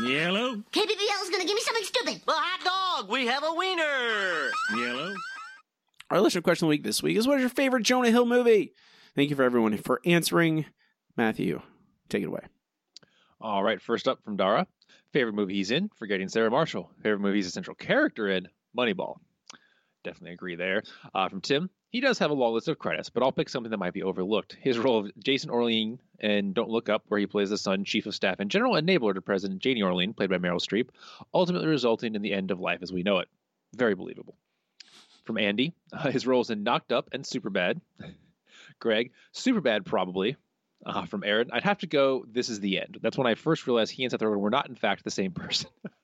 Yellow, KBBL is gonna give me something stupid. Well, hot dog. We have a wiener. yellow. Our listener question of the week this week is: What is your favorite Jonah Hill movie? Thank you for everyone for answering. Matthew, take it away. All right, first up from Dara. Favorite movie he's in? Forgetting Sarah Marshall. Favorite movie he's a central character in? Moneyball. Definitely agree there. Uh, from Tim, he does have a long list of credits, but I'll pick something that might be overlooked. His role of Jason Orlean in Don't Look Up, where he plays the son, chief of staff, and general enabler to President Janie Orlean, played by Meryl Streep, ultimately resulting in the end of life as we know it. Very believable. From Andy, uh, his roles in Knocked Up and Superbad. Greg, super bad probably. Uh, from Aaron, I'd have to go. This is the end. That's when I first realized he and Seth Rogen were not, in fact, the same person.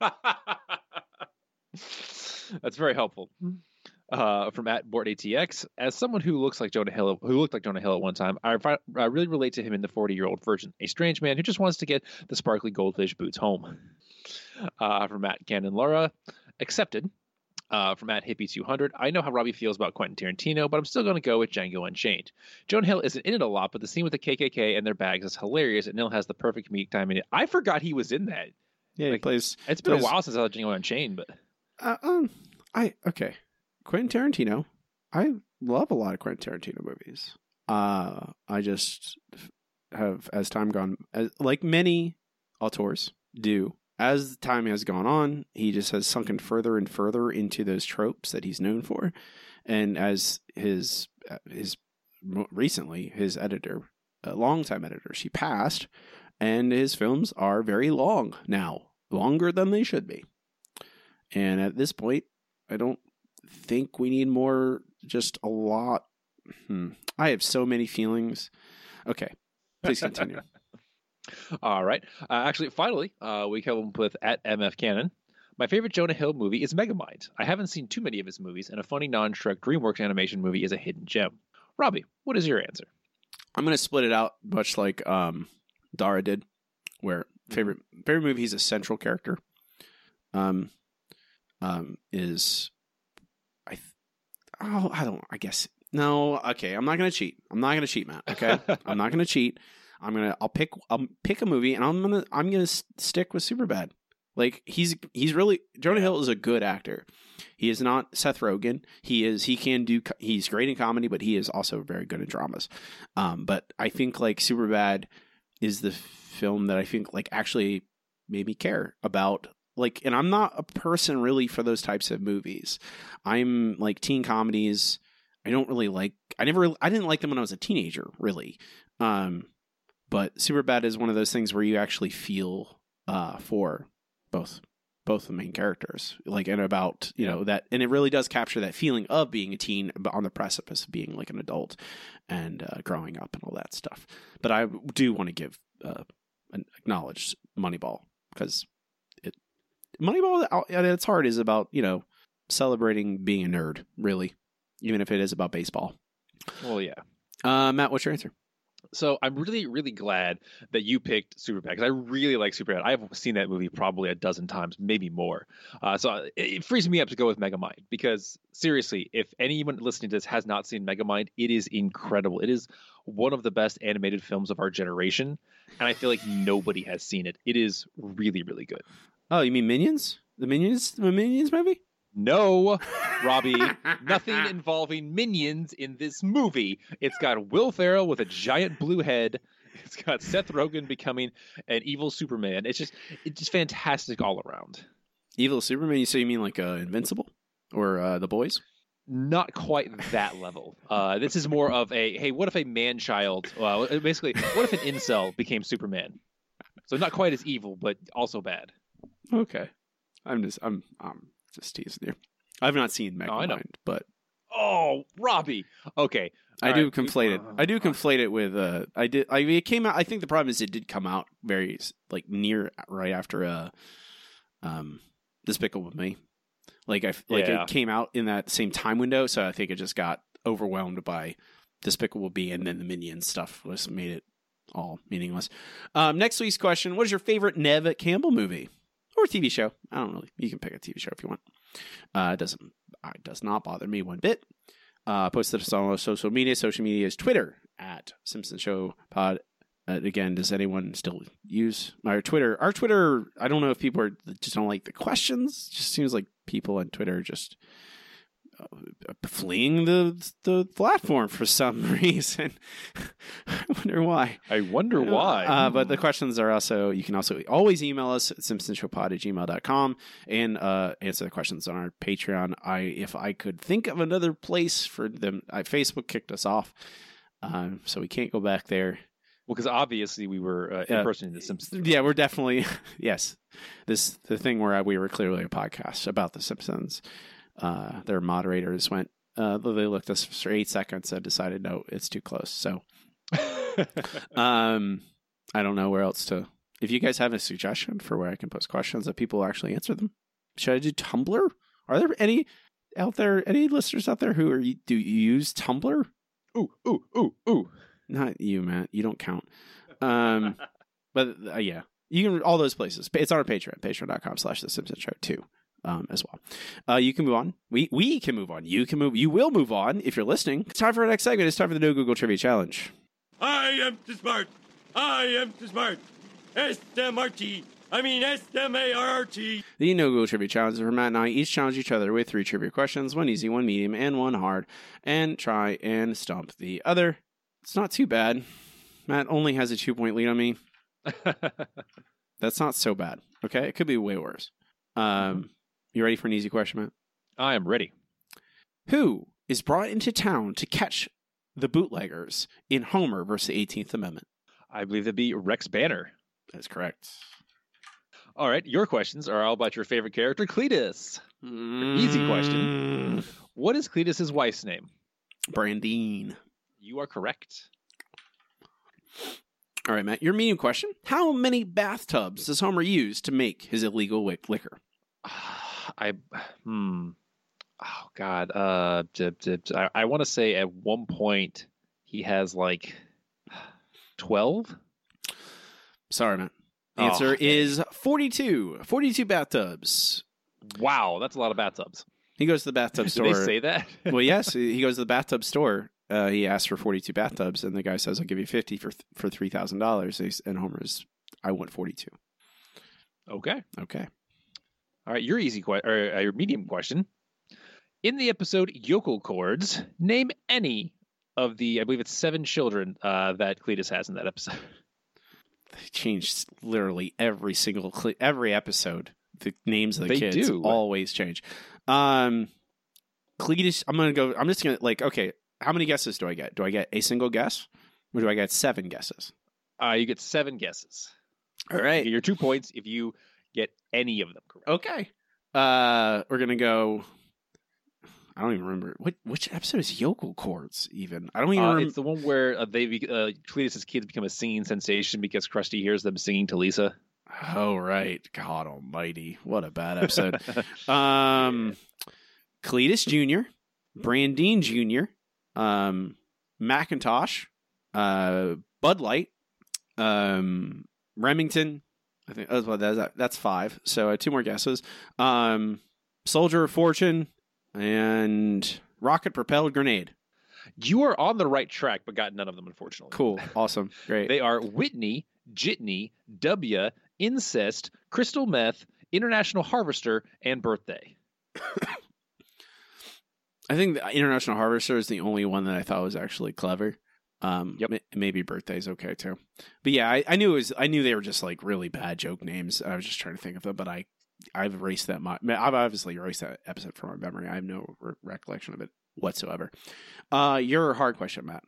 That's very helpful. Uh, from at Board ATX, as someone who looks like Jonah Hill, who looked like Jonah Hill at one time, I, I really relate to him in the 40 year old Virgin. A strange man who just wants to get the sparkly goldfish boots home. Uh, from Matt Cannon Laura, accepted. Uh, from at Hippie 200, I know how Robbie feels about Quentin Tarantino, but I'm still going to go with Django Unchained. Jonah Hill isn't in it a lot, but the scene with the KKK and their bags is hilarious, and Hill has the perfect comedic timing. I forgot he was in that. Yeah, he plays. It's been plays- a while since I saw Django Unchained, but Uh, um, I okay. Quentin Tarantino. I love a lot of Quentin Tarantino movies. Uh, I just have, as time gone, as, like many auteurs do, as time has gone on, he just has sunken further and further into those tropes that he's known for, and as his uh, his recently his editor, a longtime editor, she passed, and his films are very long now, longer than they should be. And at this point, I don't think we need more, just a lot. Hmm. I have so many feelings. Okay, please continue. All right. Uh, actually, finally, uh, we come up with at MF Cannon. My favorite Jonah Hill movie is Megamind. I haven't seen too many of his movies, and a funny non-Shrek DreamWorks animation movie is a hidden gem. Robbie, what is your answer? I'm going to split it out much like um, Dara did, where favorite favorite movie he's a central character. Um, um, is I? th- Oh, I don't. I guess no. Okay, I'm not going to cheat. I'm not going to cheat, Matt. Okay, I'm not going to cheat. I'm gonna. I'll pick. I'll pick a movie, and I'm gonna. I'm gonna stick with Superbad. Like he's he's really Jonah Hill is a good actor. He is not Seth Rogen. He is he can do he's great in comedy, but he is also very good in dramas. Um, but I think like Superbad is the film that I think like actually made me care about like and I'm not a person really for those types of movies. I'm like teen comedies. I don't really like I never I didn't like them when I was a teenager, really. Um but Superbad is one of those things where you actually feel uh for both both the main characters like and about you know that and it really does capture that feeling of being a teen but on the precipice of being like an adult and uh, growing up and all that stuff. But i do want to give uh an acknowledge moneyball because it moneyball at its heart is about you know celebrating being a nerd really even if it is about baseball. Well, yeah. uh matt what's your answer So I'm really, really glad that you picked Superbad because I really like Superbad. I've seen that movie probably a dozen times, maybe more. Uh, so it, it frees me up to go with Megamind because seriously, if anyone listening to this has not seen Megamind, it is incredible. It is one of the best animated films of our generation, and I feel like nobody has seen it. It is really, really good. oh you mean minions the minions the minions movie No, Robbie, nothing involving minions in this movie. It's got Will Ferrell with a giant blue head. It's got Seth Rogen becoming an evil Superman. It's just it's just fantastic all around. evil superman You so you mean like uh invincible or uh the boys Not quite that level. Uh, this is more of a hey, what if a man child? Well, basically, what if an incel became Superman? So not quite as evil, but also bad. Okay. I'm just I'm I'm just teasing you. I've not seen Oh, I. Megamind, but Oh, Robbie. Okay, I All do right. conflate it. I do conflate it with uh I did I mean, it came out I think the problem is it did come out very like near right after uh um Despicable Me. Like I like Yeah. it came out in that same time window, so I think it just got overwhelmed by Despicable Me and then the Minions stuff was made it all meaningless. Um next week's question, what is your favorite Neve Campbell movie? Or TV show. I don't really you can pick a TV show if you want. Uh it doesn't uh, it does not bother me one bit. Uh, posted us on social media. Social media is Twitter at Simpson Show Pod. Uh, again, does anyone still use our Twitter? Our Twitter, I don't know if people are just don't like the questions. Just seems like people on Twitter just fleeing the the platform for some reason. I wonder why. I wonder why. Uh, but the questions are also, you can also always email us at simpsonshowpod at gmail.com and uh, answer the questions on our Patreon. I If I could think of another place for them, I, Facebook kicked us off, um, so we can't go back there. Well, because obviously we were uh, impersonating the Simpsons. Yeah, we're definitely, yes. This The thing where we were clearly a podcast about The Simpsons. Uh, their moderators went Uh, they looked at us for eight seconds and decided no, it's too close. So, um, I don't know where else to. If you guys have a suggestion for where I can post questions that people actually answer them, should I do Tumblr? Are there any out there, any listeners out there who are do you use Tumblr? Ooh, ooh, ooh, ooh. Not you, Matt. You don't count. Um, but uh, yeah, you can all those places. It's on our Patreon, patreon.com slash the Simpsons Show too. Um, as well. Uh, you can move on. We we can move on. You can move. You will move on if you're listening. It's time for our next segment. It's time for the No Google Trivia Challenge. I am too smart. I am too smart. S M R T. I mean S M A R R T. The No Google Trivia Challenge is where Matt and I each challenge each other with three trivia questions, one easy, one medium, and one hard, and try and stump the other. It's not too bad. Matt only has a two point lead on me. That's not so bad. Okay, it could be way worse. Um, you ready for an easy question, Matt? I am ready. Who is brought into town to catch the bootleggers in Homer versus the 18th Amendment? I believe that'd be Rex Banner. That's correct. All right, your questions are all about your favorite character, Cletus. Easy question. Mm. What is Cletus's wife's name? Brandine. You are correct. All right, Matt, your medium question. How many bathtubs does Homer use to make his illegal liquor? Ah, I hmm. Oh God. Uh, I, I want to say at one point he has like twelve. Sorry. The Oh, answer is 42. 42 bathtubs. Wow, that's a lot of bathtubs. He goes to the bathtub Did store. they say that? well, yes. He goes to the bathtub store. Uh, he asks for 42 bathtubs, and the guy says, I'll give you 50 for for $3,000. And Homer's, I want 42. Okay. Okay. All right, your easy question or uh, your medium question. In the episode Yokel Chords, name any of the I believe it's seven children uh, that Cletus has in that episode. They changed literally every single, cl- every episode. The names of the They kids do. always change. Um, Cletus, I'm going to go, I'm just going to, like, okay, how many guesses do I get? Do I get a single guess? Or do I get seven guesses? Uh, you get seven guesses. All right. You get your two points if you get any of them correct. Okay. Uh, we're gonna go. I don't even remember what which episode is Yokel Chords Even I don't even. Uh, remember. it's the one where uh, they uh, Cletus's kids become a singing sensation because Krusty hears them singing to Lisa. Oh right, God Almighty, what a bad episode. um, Cletus Junior, Brandine Junior, um, Macintosh, uh, Bud Light, um, Remington. I think that's what that's, that's five. So uh, two more guesses. Um, Soldier of Fortune and rocket propelled grenade. You are on the right track, but got none of them, unfortunately. Cool, awesome, great. They are Whitney, Jitney, W, Incest, Crystal Meth, International Harvester, and Birthday. I think the International Harvester is the only one that I thought was actually clever. Um, yep. maybe birthday's okay too, but yeah, I, I knew it was. I knew they were just like really bad joke names. I was just trying to think of them, but I, I've erased that. My, I've obviously erased that episode from my memory. I have no re- recollection of it whatsoever. Uh, your hard question, Matt.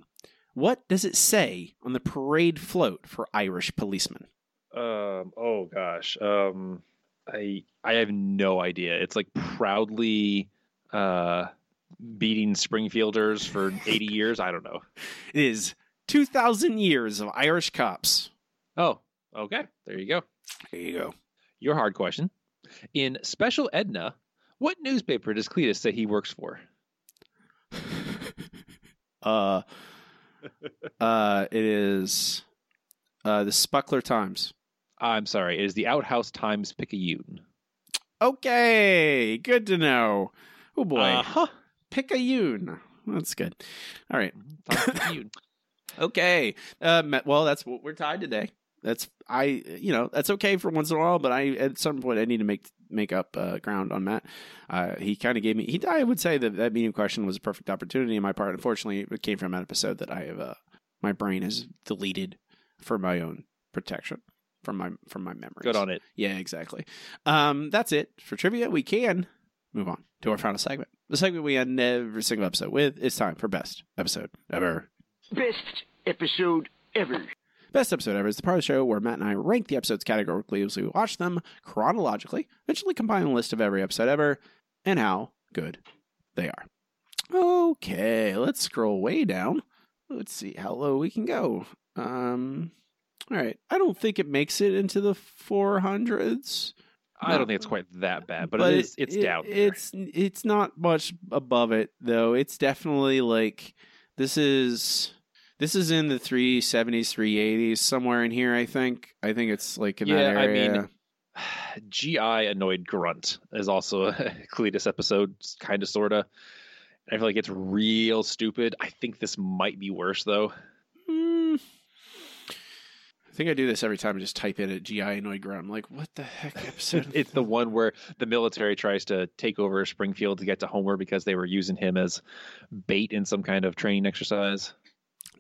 What does it say on the parade float for Irish policemen? Um. Oh gosh. Um. I I have no idea. It's like proudly uh beating Springfielders for 80 years. I don't know. It is two thousand years of Irish cops. Oh, okay. There you go. There you go. Your hard question. In Special Edna, what newspaper does Cletus say he works for? Uh, uh, it is uh, the Spuckler Times. I'm sorry. It is the Outhouse Times Picayune. Okay, good to know. Oh boy, Uh-huh. Picayune. That's good. All right. Okay. Uh, well, that's what we're tied today. That's I. You know, that's okay for once in a while, but I at some point I need to make make up uh, ground on Matt. Uh, he kind of gave me. He I would say that that medium question was a perfect opportunity on my part. Unfortunately, it came from an episode that I have. Uh, my brain has deleted for my own protection from my from my memory. Good on it. Yeah, exactly. Um, that's it for trivia. We can move on to our final segment. The segment we end every single episode with. It's time for best episode ever. Best episode ever. Best episode ever is the part of the show where Matt and I rank the episodes categorically as we watch them chronologically, eventually compiling a list of every episode ever and how good they are. Okay, let's scroll way down. Let's see how low we can go. Um, all right, I don't think it makes it into the 400s. I don't think it's quite that bad, but, it is. It's it- down. there. It's it's not much above it though. It's definitely like this is this is in the 370s, 380s somewhere in here. I think. I think it's like in that Yeah, I area. mean, GI annoyed grunt is also a Cletus episode, kind of, sorta. I feel like it's real stupid. I think this might be worse though. Mm. I think I do this every time. I just type in a GI annoyed grunt. I'm like, what the heck episode? It's the one where the military tries to take over Springfield to get to Homer because they were using him as bait in some kind of training exercise.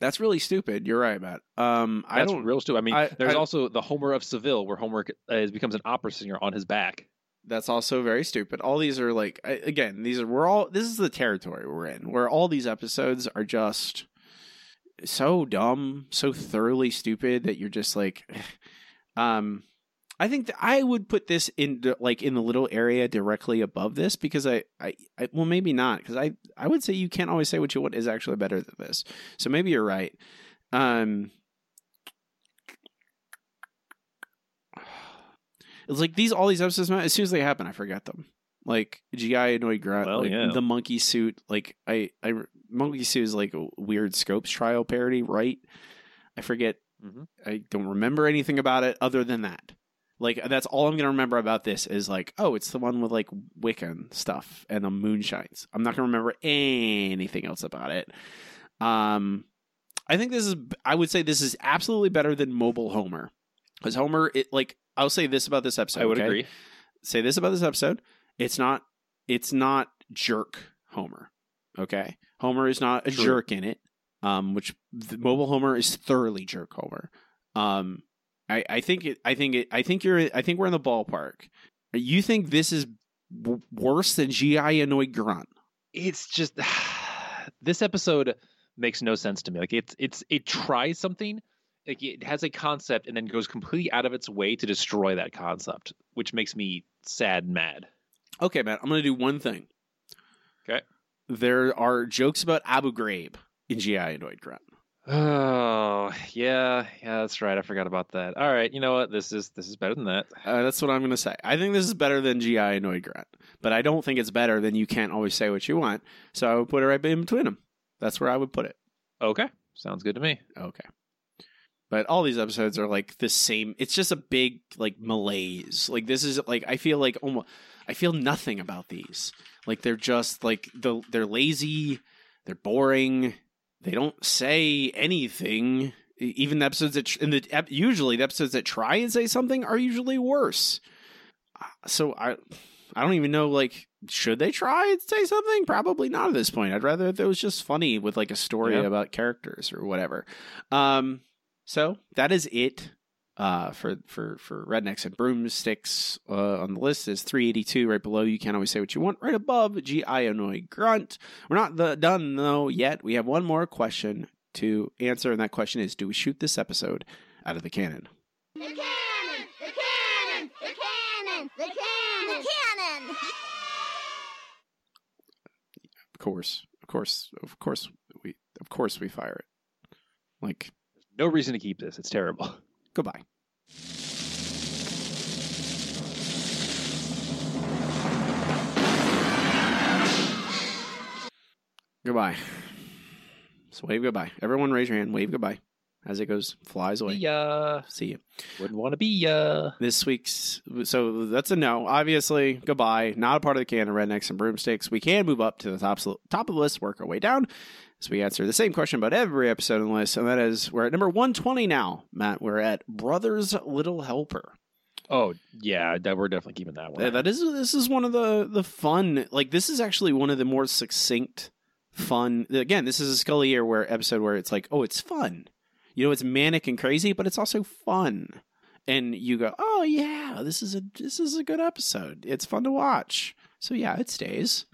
That's really stupid. You're right, Matt. Um, I That's don't. real stupid. I mean, I- there's I- also the Homer of Seville, where Homer uh, becomes an opera singer on his back. That's also very stupid. All these are like again, these are we're all this is the territory we're in where all these episodes are just so dumb, so thoroughly stupid that you're just like um I think that I would put this in the- like in the little area directly above this because I, I, I well maybe not because I I would say you can't always say what you want is actually better than this. So maybe you're right. Um It's like these all these episodes. As soon as they happen, I forget them. Like GI annoyed grunt, Well, like yeah. the monkey suit. Like I, I monkey suit is like a weird Scopes trial parody, right? I forget. Mhm. I don't remember anything about it other than that. Like that's all I'm gonna remember about this is like, oh, it's the one with like Wiccan stuff and the moonshines. I'm not gonna remember anything else about it. Um, I think this is. I would say this is absolutely better than Mobile Homer, because Homer, it like I'll say this about this episode. I would okay? agree. Say this about this episode. It's not. It's not jerk Homer. Okay, Homer is not a True. jerk in it. Um, which the Mobile Homer is thoroughly jerk Homer. Um, I I think it. I think it. I think you're. I think we're in the ballpark. You think this is w- worse than GI annoyed grunt? It's just this episode makes no sense to me. Like it's it's it tries something, like it has a concept and then goes completely out of its way to destroy that concept, which makes me sad and mad. Okay, Matt. I'm going to do one thing. Okay. There are jokes about Abu Ghraib in GI annoyed grunt. Oh yeah, yeah, that's right. I forgot about that. All right, you know what? This is this is better than that. Uh, that's what I'm going to say. I think this is better than GI annoyed grunt, but I don't think it's better than you can't always say what you want. So I would put it right in between them. That's where I would put it. Okay, sounds good to me. Okay. But all these episodes are like the same. It's just a big like malaise. Like this is like I feel like almost I feel nothing about these. Like they're just like the they're lazy, they're boring. They don't say anything. Even the episodes that in the usually the episodes that try and say something are usually worse. So I I don't even know like should they try and say something? Probably not at this point. I'd rather if it was just funny with like a story Yeah. about characters or whatever. Um so that is it uh, for for for rednecks and broomsticks uh, on the list is 382 right below. You can't always say what you want. Right above, GI annoy grunt. We're not the, done though yet. We have one more question to answer, and that question is: Do we shoot this episode out of the cannon? The cannon! The cannon! The cannon! The cannon! The cannon! Of course, of course, of course, we of course we fire it. Like No reason to keep this. It's terrible. goodbye. Goodbye. So wave goodbye. Everyone raise your hand. Wave goodbye. As it goes, flies away. Yeah, See you. wouldn't want to be ya. This week's so that's a no. Obviously, goodbye. Not a part of the can of rednecks and broomsticks. We can move up to the top top of the list, work our way down. So we answer the same question about every episode on the list, and that is we're at number one twenty now. Matt, we're at Brothers Little Helper. Oh yeah, that, we're definitely keeping that one. Yeah, that is this is one of the the fun like this is actually one of the more succinct fun again this is a Scully year where episode where it's like oh it's fun you know it's manic and crazy but it's also fun and you go oh yeah this is a this is a good episode it's fun to watch so yeah it stays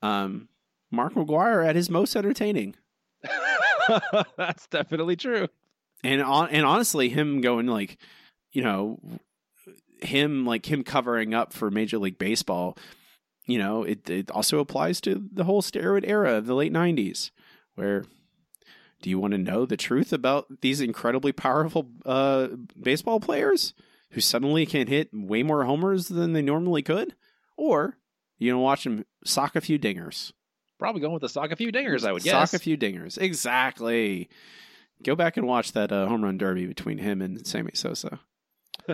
um Mark McGwire at his most entertaining That's definitely true. and on and honestly him going like you know him like him covering up for major league baseball you know, it, it also applies to the whole steroid era of the late 90s, where do you want to know the truth about these incredibly powerful uh, baseball players who suddenly can hit way more homers than they normally could? Or you know, watch them sock a few dingers. Probably going with the sock a few dingers, I would guess. Sock a few dingers. Exactly. Go back and watch that uh, home run derby between him and Sammy Sosa.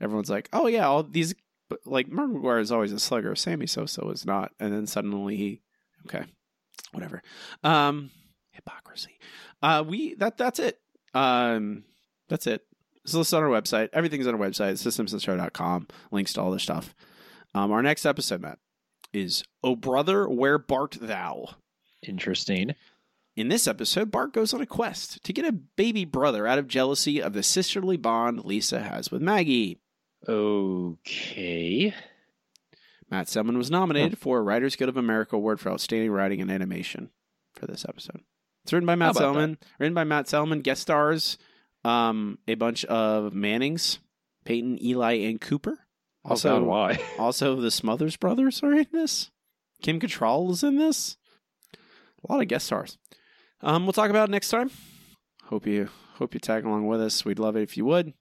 Everyone's like, oh, yeah, all these, but like, Mark McGwire is always a slugger. Sammy Sosa was not. And then suddenly he, okay, whatever. Um, hypocrisy. Uh, we, that, that's it. Um, that's it. So listen on our website. Everything's on our website. It's thesimpsonshow.com. Links to all this stuff. Um, our next episode, Matt, is Oh Brother, Where Bart Thou? Interesting. In this episode, Bart goes on a quest to get a baby brother out of jealousy of the sisterly bond Lisa has with Maggie. Okay. Matt Selman was nominated for a Writers Guild of America Award for Outstanding Writing and Animation for this episode. It's written by Matt Selman. Written by Matt Selman. Guest stars um, a bunch of Mannings, Peyton, Eli, and Cooper. Oh, God, why? also, the Smothers brothers are in this. Kim Cattrall is in this. A lot of guest stars. Um, we'll talk about it next time. Hope you hope you tag along with us. We'd love it if you would.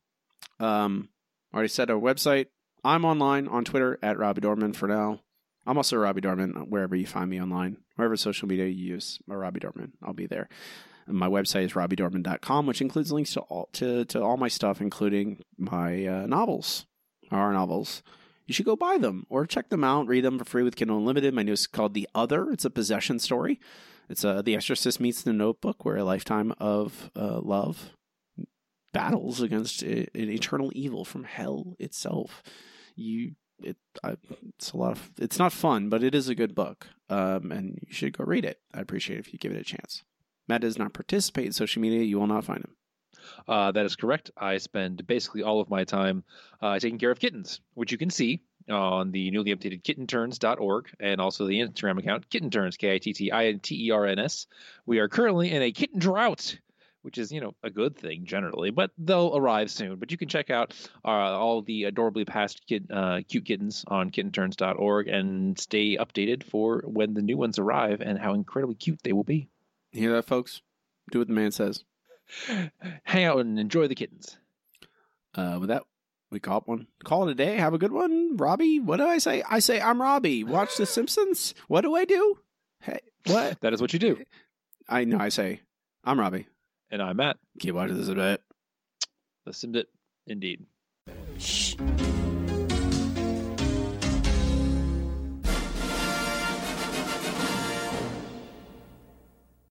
Um, already said our website. I'm online on Twitter at Robbie Dorman for now. I'm also Robbie Dorman wherever you find me online, wherever social media you use. Or Robbie Dorman, I'll be there. And my website is robbiedorman.com, which includes links to all to, to all my stuff, including my uh, novels, our novels. You should go buy them or check them out, read them for free with Kindle Unlimited. My newest is called The Other. It's a possession story. It's uh, The Exorcist meets The Notebook, where a lifetime of uh, love battles against an eternal evil from hell itself. You, it, I, it's a lot of. It's not fun, but it is a good book, um, and you should go read it. I appreciate it if you give it a chance. Matt does not participate in social media. You will not find him. Uh, that is correct. I spend basically all of my time uh, taking care of kittens, which you can see on the newly updated kittinterns.org and also the Instagram account kittinterns, K I T T I N T E R N S. We are currently in a kitten drought, which is, you know, a good thing generally, but they'll arrive soon. But you can check out uh, all the adorably past kid, uh, cute kittens on kittinterns.org and stay updated for when the new ones arrive and how incredibly cute they will be. You hear that, folks? Do what the man says. Hang out and enjoy the kittens. Uh, with that, we call it one. Call it a day. Have a good one, Robbie. What do I say? I say I'm Robbie. Watch The Simpsons. What do I do? Hey, what? That is what you do. I know. I say I'm Robbie. And I'm Matt. Keep watching this a bit. The Simbit, indeed. Shh.